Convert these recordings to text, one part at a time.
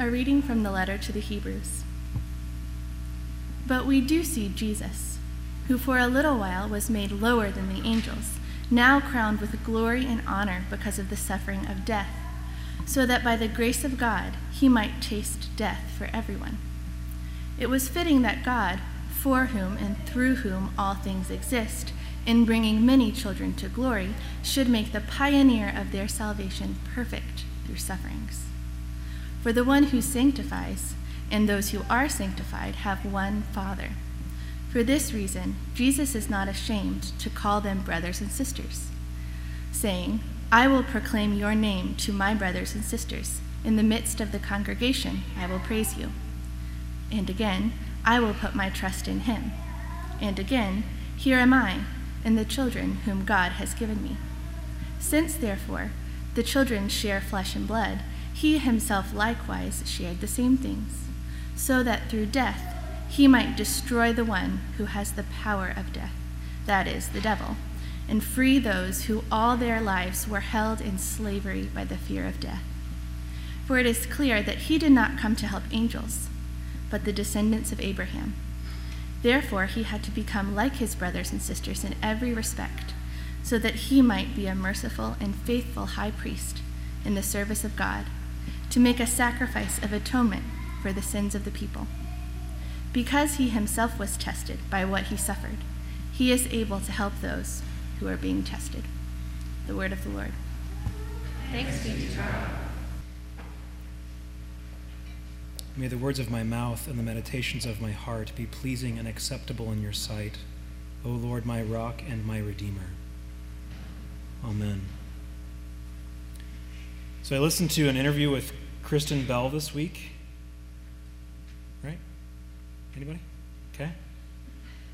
A reading from the letter to the Hebrews. But we do see Jesus, who for a little while was made lower than the angels, now crowned with glory and honor because of the suffering of death, so that by the grace of God he might taste death for everyone. It was fitting that God, for whom and through whom all things exist, in bringing many children to glory, should make the pioneer of their salvation perfect through sufferings. For the one who sanctifies and those who are sanctified have one Father. For this reason, Jesus is not ashamed to call them brothers and sisters, saying, I will proclaim your name to my brothers and sisters. In the midst of the congregation, I will praise you. And again, I will put my trust in him. And again, here am I and the children whom God has given me. Since, therefore, the children share flesh and blood, he himself likewise shared the same things, so that through death he might destroy the one who has the power of death, that is, the devil, and free those who all their lives were held in slavery by the fear of death. For it is clear that he did not come to help angels, but the descendants of Abraham. Therefore, he had to become like his brothers and sisters in every respect, so that he might be a merciful and faithful high priest in the service of God, to make a sacrifice of atonement for the sins of the people. Because he himself was tested by what he suffered, he is able to help those who are being tested. The word of the Lord. Thanks be to God. May the words of my mouth and the meditations of my heart be pleasing and acceptable in your sight, O Lord, my rock and my redeemer. Amen. So I listened to an interview with Kristen Bell this week. Right? Anybody? Okay.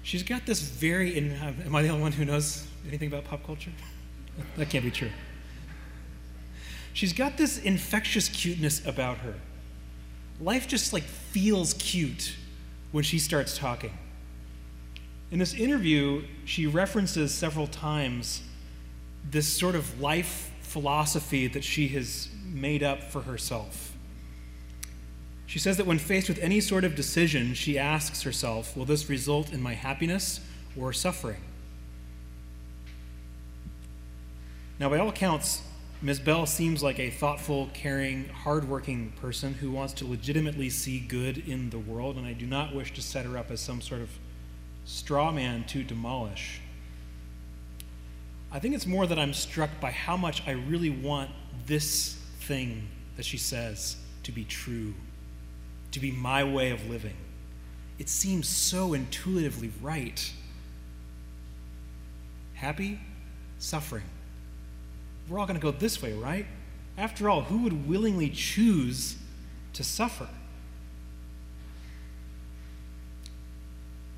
She's got this very. In, uh, am I the only one who knows anything about pop culture? that can't be true. She's got this infectious cuteness about her life just like feels cute when she starts talking. In this interview, she references several times this sort of life philosophy that she has made up for herself. She says that when faced with any sort of decision, she asks herself, Will this result in my happiness or suffering? Now, by all accounts, Ms. Bell seems like a thoughtful, caring, hardworking person who wants to legitimately see good in the world, and I do not wish to set her up as some sort of straw man to demolish. I think it's more that I'm struck by how much I really want this thing that she says to be true, to be my way of living. It seems so intuitively right. Happy, suffering we're all going to go this way, right? After all, who would willingly choose to suffer?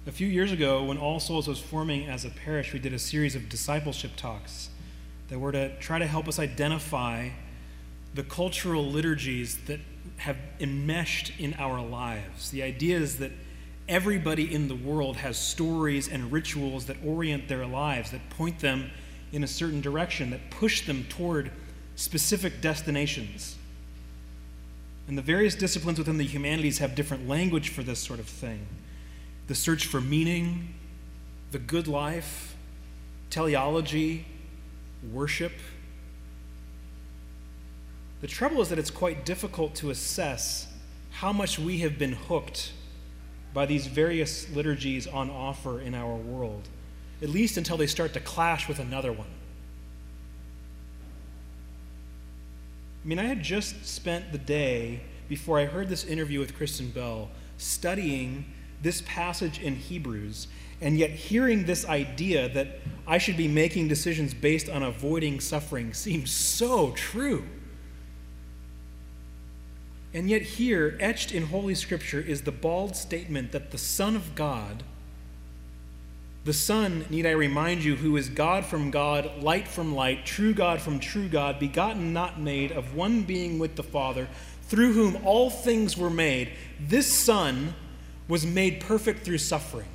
A few years ago, when All Souls was forming as a parish, we did a series of discipleship talks that were to try to help us identify the cultural liturgies that have enmeshed in our lives. The idea is that everybody in the world has stories and rituals that orient their lives, that point them in a certain direction that push them toward specific destinations. And the various disciplines within the humanities have different language for this sort of thing the search for meaning, the good life, teleology, worship. The trouble is that it's quite difficult to assess how much we have been hooked by these various liturgies on offer in our world at least until they start to clash with another one. I mean, I had just spent the day before I heard this interview with Kristen Bell studying this passage in Hebrews, and yet hearing this idea that I should be making decisions based on avoiding suffering seems so true. And yet, here, etched in Holy Scripture, is the bald statement that the Son of God the Son, need I remind you, who is God from God, light from light, true God from true God, begotten, not made, of one being with the Father, through whom all things were made, this Son was made perfect through suffering.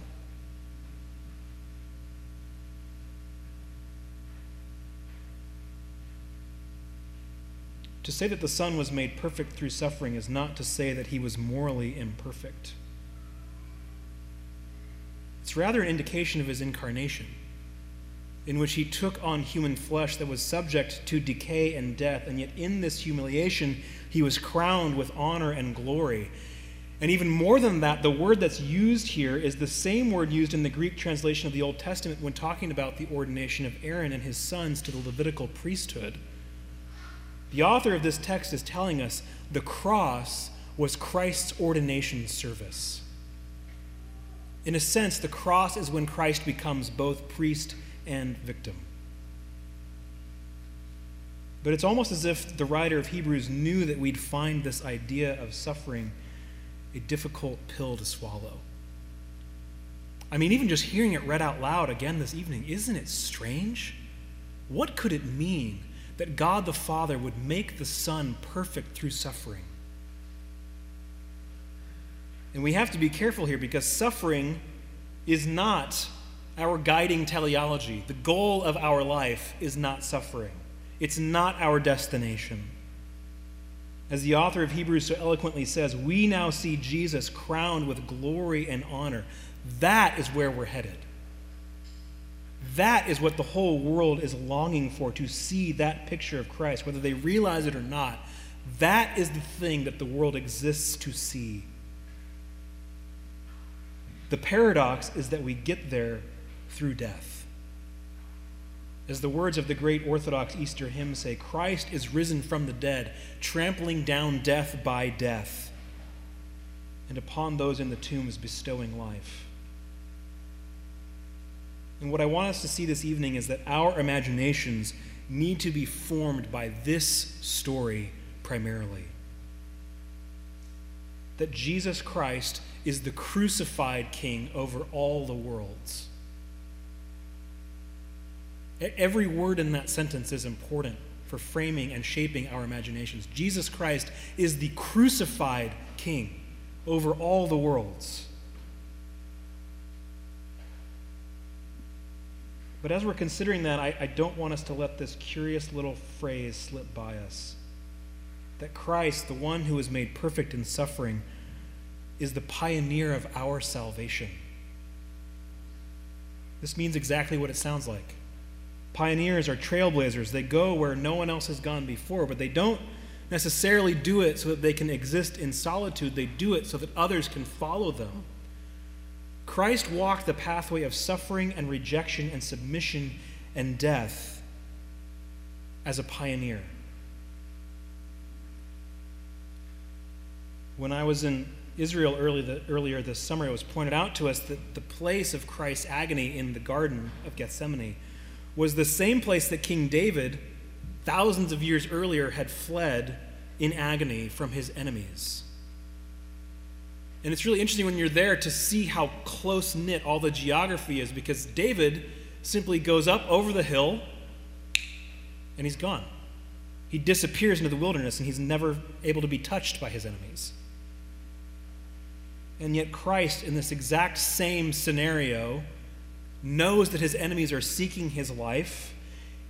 To say that the Son was made perfect through suffering is not to say that he was morally imperfect. It's rather an indication of his incarnation, in which he took on human flesh that was subject to decay and death, and yet in this humiliation, he was crowned with honor and glory. And even more than that, the word that's used here is the same word used in the Greek translation of the Old Testament when talking about the ordination of Aaron and his sons to the Levitical priesthood. The author of this text is telling us the cross was Christ's ordination service. In a sense, the cross is when Christ becomes both priest and victim. But it's almost as if the writer of Hebrews knew that we'd find this idea of suffering a difficult pill to swallow. I mean, even just hearing it read out loud again this evening, isn't it strange? What could it mean that God the Father would make the Son perfect through suffering. And we have to be careful here because suffering is not our guiding teleology. The goal of our life is not suffering, it's not our destination. As the author of Hebrews so eloquently says, we now see Jesus crowned with glory and honor. That is where we're headed. That is what the whole world is longing for to see that picture of Christ, whether they realize it or not. That is the thing that the world exists to see. The paradox is that we get there through death. As the words of the great Orthodox Easter hymn say, Christ is risen from the dead, trampling down death by death, and upon those in the tombs bestowing life. And what I want us to see this evening is that our imaginations need to be formed by this story primarily. That Jesus Christ is the crucified king over all the worlds. Every word in that sentence is important for framing and shaping our imaginations. Jesus Christ is the crucified king over all the worlds. But as we're considering that, I, I don't want us to let this curious little phrase slip by us that Christ, the one who was made perfect in suffering, is the pioneer of our salvation. This means exactly what it sounds like. Pioneers are trailblazers. They go where no one else has gone before, but they don't necessarily do it so that they can exist in solitude. They do it so that others can follow them. Christ walked the pathway of suffering and rejection and submission and death as a pioneer. When I was in Israel early the, earlier this summer, it was pointed out to us that the place of Christ's agony in the Garden of Gethsemane was the same place that King David, thousands of years earlier, had fled in agony from his enemies. And it's really interesting when you're there to see how close knit all the geography is because David simply goes up over the hill and he's gone. He disappears into the wilderness and he's never able to be touched by his enemies. And yet, Christ, in this exact same scenario, knows that his enemies are seeking his life.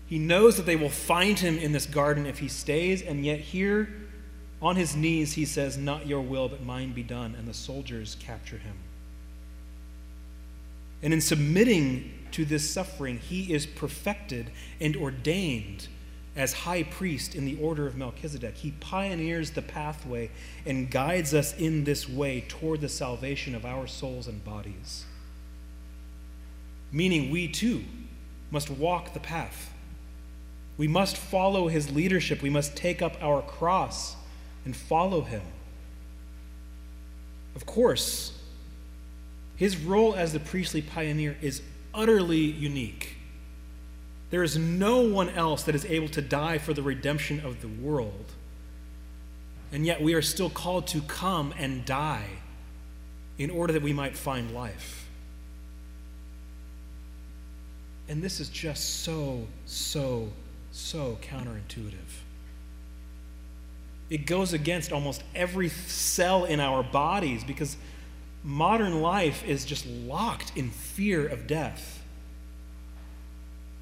He knows that they will find him in this garden if he stays, and yet, here on his knees, he says, Not your will, but mine be done. And the soldiers capture him. And in submitting to this suffering, he is perfected and ordained as high priest in the order of Melchizedek. He pioneers the pathway and guides us in this way toward the salvation of our souls and bodies. Meaning, we too must walk the path. We must follow his leadership. We must take up our cross and follow him. Of course, his role as the priestly pioneer is utterly unique. There is no one else that is able to die for the redemption of the world. And yet we are still called to come and die in order that we might find life. And this is just so, so, so counterintuitive. It goes against almost every cell in our bodies because modern life is just locked in fear of death.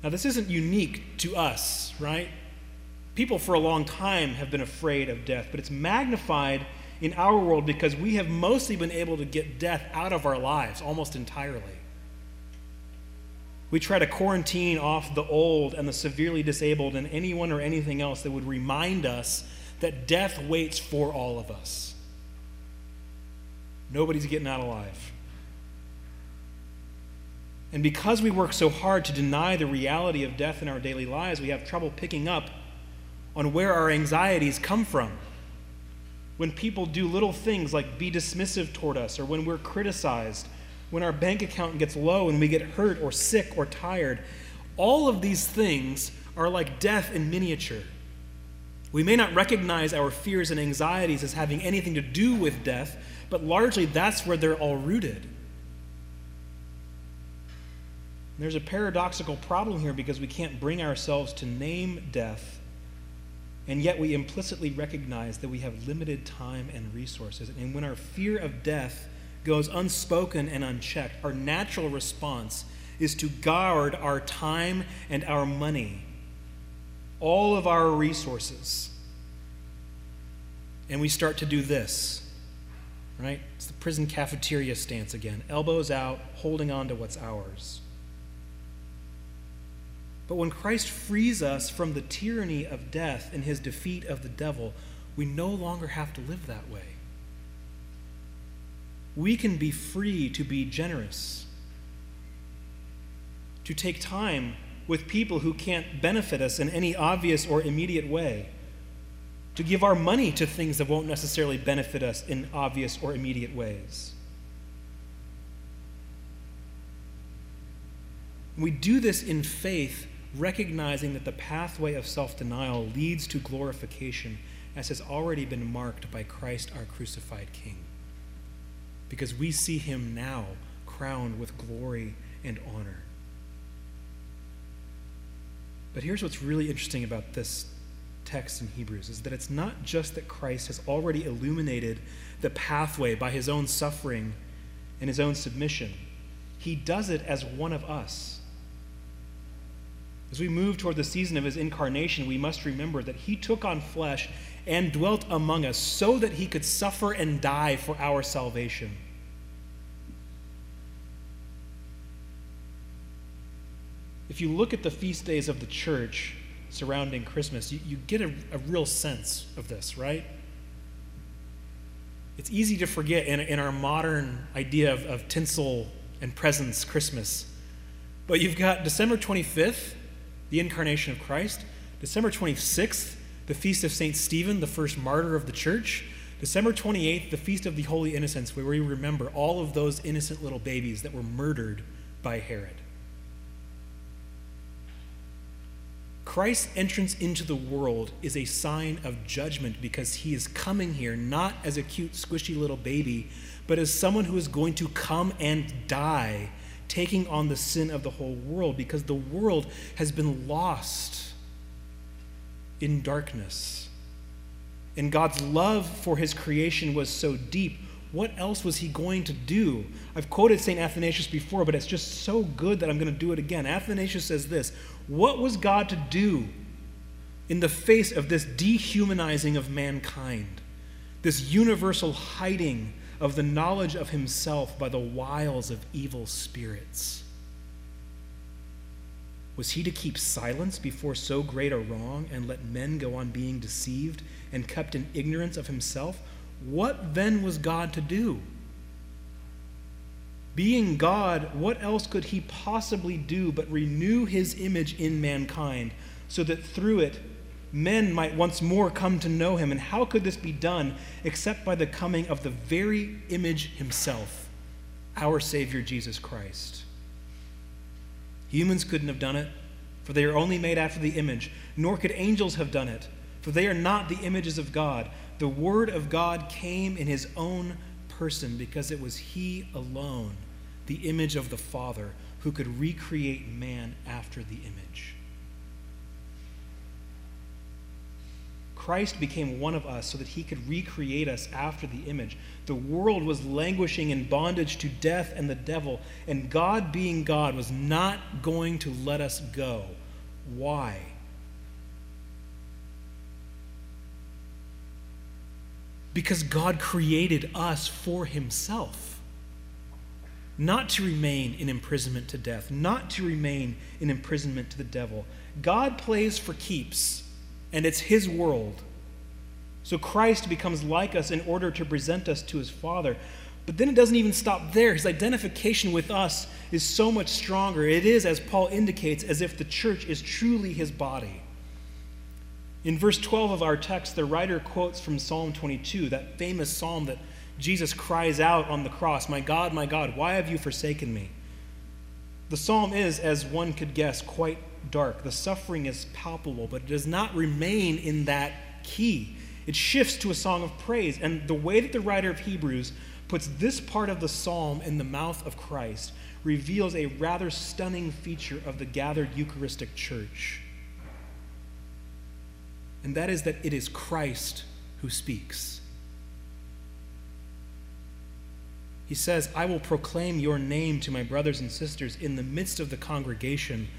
Now, this isn't unique to us, right? People for a long time have been afraid of death, but it's magnified in our world because we have mostly been able to get death out of our lives almost entirely. We try to quarantine off the old and the severely disabled and anyone or anything else that would remind us that death waits for all of us. Nobody's getting out alive. And because we work so hard to deny the reality of death in our daily lives, we have trouble picking up on where our anxieties come from. When people do little things like be dismissive toward us, or when we're criticized, when our bank account gets low and we get hurt or sick or tired, all of these things are like death in miniature. We may not recognize our fears and anxieties as having anything to do with death, but largely that's where they're all rooted. There's a paradoxical problem here because we can't bring ourselves to name death, and yet we implicitly recognize that we have limited time and resources. And when our fear of death goes unspoken and unchecked, our natural response is to guard our time and our money, all of our resources. And we start to do this, right? It's the prison cafeteria stance again elbows out, holding on to what's ours. But when Christ frees us from the tyranny of death and his defeat of the devil, we no longer have to live that way. We can be free to be generous, to take time with people who can't benefit us in any obvious or immediate way, to give our money to things that won't necessarily benefit us in obvious or immediate ways. We do this in faith recognizing that the pathway of self denial leads to glorification, as has already been marked by Christ our crucified King. Because we see him now crowned with glory and honor. But here's what's really interesting about this text in Hebrews is that it's not just that Christ has already illuminated the pathway by his own suffering and his own submission. He does it as one of us. As we move toward the season of his incarnation, we must remember that he took on flesh and dwelt among us so that he could suffer and die for our salvation. If you look at the feast days of the church surrounding Christmas, you, you get a, a real sense of this, right? It's easy to forget in, in our modern idea of, of tinsel and presents Christmas. But you've got December 25th, the incarnation of Christ. December 26th, the feast of St. Stephen, the first martyr of the church. December 28th, the feast of the Holy Innocents, where we remember all of those innocent little babies that were murdered by Herod. Christ's entrance into the world is a sign of judgment because he is coming here not as a cute, squishy little baby, but as someone who is going to come and die taking on the sin of the whole world because the world has been lost in darkness. And God's love for his creation was so deep. What else was he going to do? I've quoted St. Athanasius before, but it's just so good that I'm going to do it again. Athanasius says this What was God to do in the face of this dehumanizing of mankind, this universal hiding of the knowledge of himself by the wiles of evil spirits. Was he to keep silence before so great a wrong and let men go on being deceived and kept in ignorance of himself? What then was God to do? Being God, what else could he possibly do but renew his image in mankind so that through it men might once more come to know him. And how could this be done except by the coming of the very image himself, our Savior Jesus Christ? Humans couldn't have done it, for they are only made after the image, nor could angels have done it, for they are not the images of God. The Word of God came in his own person because it was he alone, the image of the Father, who could recreate man after the image. Christ became one of us so that he could recreate us after the image. The world was languishing in bondage to death and the devil, and God, being God, was not going to let us go. Why? Because God created us for himself. Not to remain in imprisonment to death, not to remain in imprisonment to the devil. God plays for keeps, and it's his world. So Christ becomes like us in order to present us to his Father. But then it doesn't even stop there. His identification with us is so much stronger. It is, as Paul indicates, as if the church is truly his body. In verse 12 of our text, the writer quotes from Psalm 22, that famous psalm that Jesus cries out on the cross, My God, my God, why have you forsaken me? The psalm is, as one could guess, quite dark. The suffering is palpable, but it does not remain in that key. It shifts to a song of praise. And the way that the writer of Hebrews puts this part of the psalm in the mouth of Christ reveals a rather stunning feature of the gathered Eucharistic church and that is that it is Christ who speaks. He says, I will proclaim your name to my brothers and sisters. In the midst of the congregation,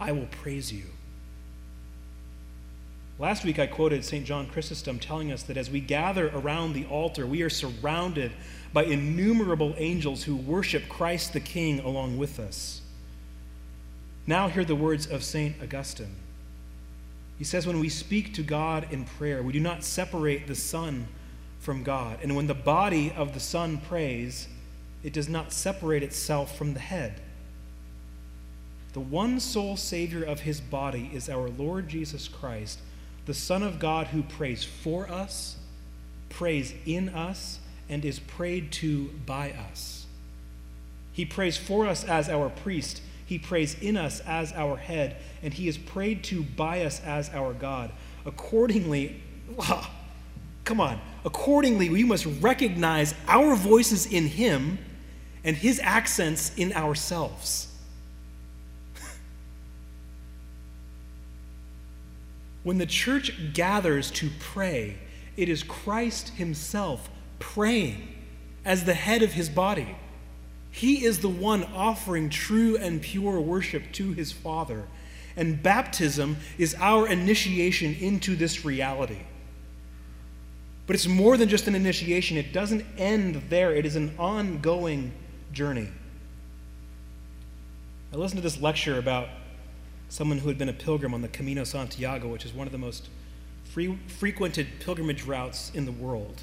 I will praise you. Last week, I quoted St. John Chrysostom telling us that as we gather around the altar, we are surrounded by innumerable angels who worship Christ the King along with us. Now, hear the words of St. Augustine. He says, when we speak to God in prayer, we do not separate the Son from God. And when the body of the Son prays, it does not separate itself from the head. The one sole Savior of his body is our Lord Jesus Christ, the Son of God who prays for us, prays in us, and is prayed to by us. He prays for us as our priest he prays in us as our head, and he is prayed to by us as our God. Accordingly, come on, accordingly, we must recognize our voices in him and his accents in ourselves. when the church gathers to pray, it is Christ himself praying as the head of his body. He is the one offering true and pure worship to his Father. And baptism is our initiation into this reality. But it's more than just an initiation, it doesn't end there, it is an ongoing journey. I listened to this lecture about someone who had been a pilgrim on the Camino Santiago, which is one of the most free, frequented pilgrimage routes in the world.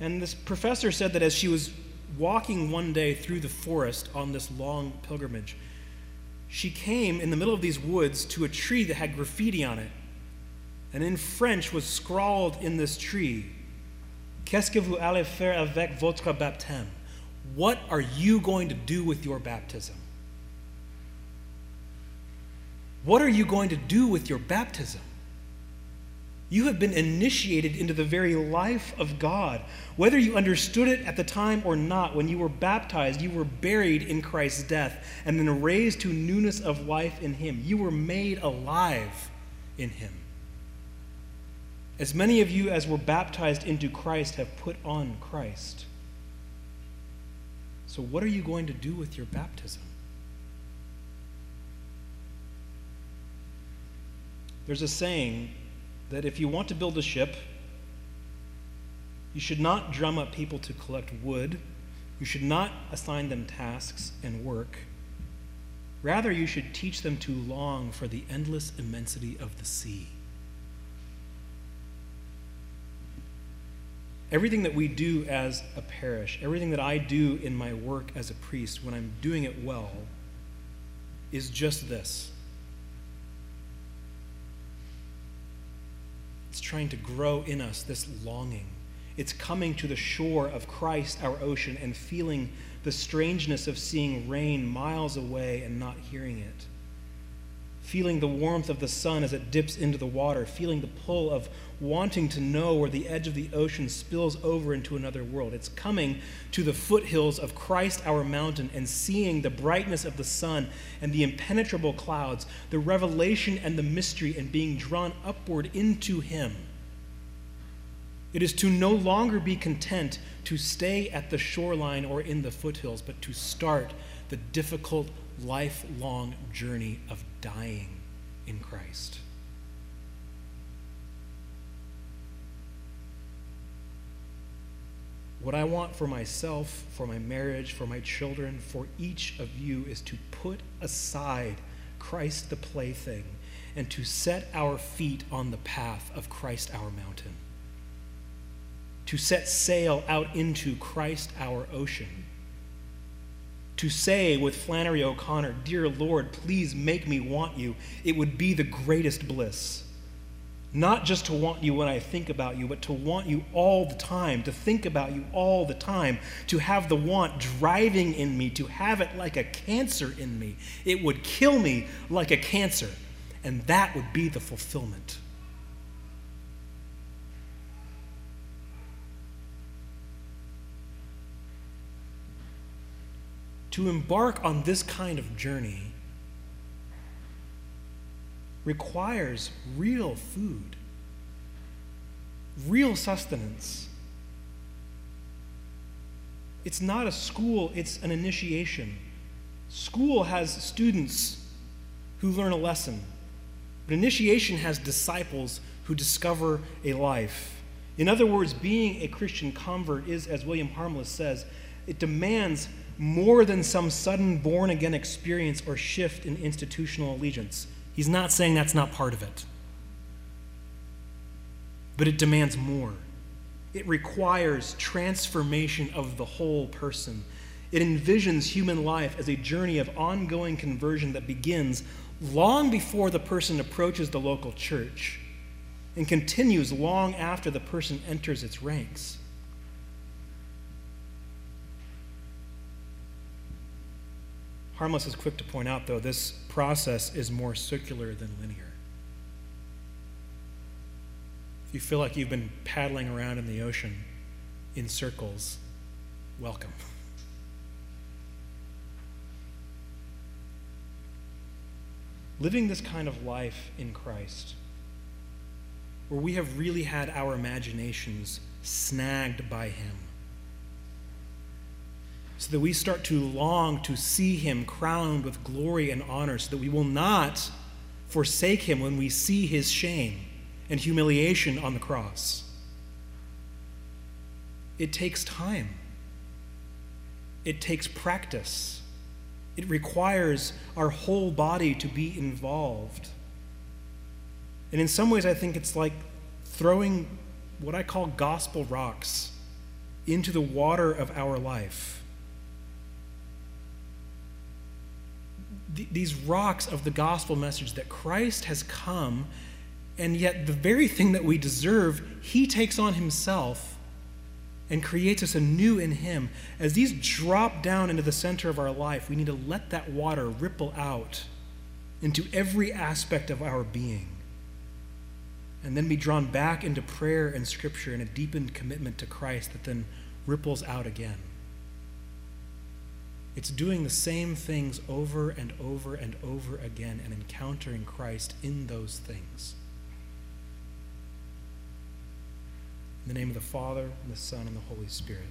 And this professor said that as she was walking one day through the forest on this long pilgrimage, she came in the middle of these woods to a tree that had graffiti on it. And in French was scrawled in this tree, Qu'est-ce que vous allez faire avec votre baptême? What are you going to do with your baptism? What are you going to do with your baptism? You have been initiated into the very life of God. Whether you understood it at the time or not, when you were baptized, you were buried in Christ's death and then raised to newness of life in Him. You were made alive in Him. As many of you as were baptized into Christ have put on Christ. So, what are you going to do with your baptism? There's a saying that if you want to build a ship, you should not drum up people to collect wood. You should not assign them tasks and work. Rather, you should teach them to long for the endless immensity of the sea. Everything that we do as a parish, everything that I do in my work as a priest, when I'm doing it well, is just this It's trying to grow in us this longing. It's coming to the shore of Christ, our ocean, and feeling the strangeness of seeing rain miles away and not hearing it feeling the warmth of the sun as it dips into the water, feeling the pull of wanting to know where the edge of the ocean spills over into another world. It's coming to the foothills of Christ our mountain and seeing the brightness of the sun and the impenetrable clouds, the revelation and the mystery, and being drawn upward into Him. It is to no longer be content to stay at the shoreline or in the foothills, but to start the difficult lifelong journey of dying in Christ. What I want for myself, for my marriage, for my children, for each of you is to put aside Christ the plaything and to set our feet on the path of Christ our mountain. To set sail out into Christ our ocean. To say with Flannery O'Connor, Dear Lord, please make me want you, it would be the greatest bliss. Not just to want you when I think about you, but to want you all the time, to think about you all the time, to have the want driving in me, to have it like a cancer in me. It would kill me like a cancer, and that would be the fulfillment. To embark on this kind of journey requires real food, real sustenance. It's not a school, it's an initiation. School has students who learn a lesson, but initiation has disciples who discover a life. In other words, being a Christian convert is, as William Harmless says, it demands more than some sudden born again experience or shift in institutional allegiance. He's not saying that's not part of it. But it demands more. It requires transformation of the whole person. It envisions human life as a journey of ongoing conversion that begins long before the person approaches the local church and continues long after the person enters its ranks. Harmless is quick to point out, though, this process is more circular than linear. If you feel like you've been paddling around in the ocean in circles, welcome. Living this kind of life in Christ, where we have really had our imaginations snagged by Him so that we start to long to see him crowned with glory and honor, so that we will not forsake him when we see his shame and humiliation on the cross. It takes time, it takes practice, it requires our whole body to be involved. And in some ways, I think it's like throwing what I call gospel rocks into the water of our life. These rocks of the gospel message that Christ has come, and yet the very thing that we deserve, he takes on himself and creates us anew in him. As these drop down into the center of our life, we need to let that water ripple out into every aspect of our being. And then be drawn back into prayer and scripture and a deepened commitment to Christ that then ripples out again. It's doing the same things over and over and over again and encountering Christ in those things. In the name of the Father, and the Son, and the Holy Spirit.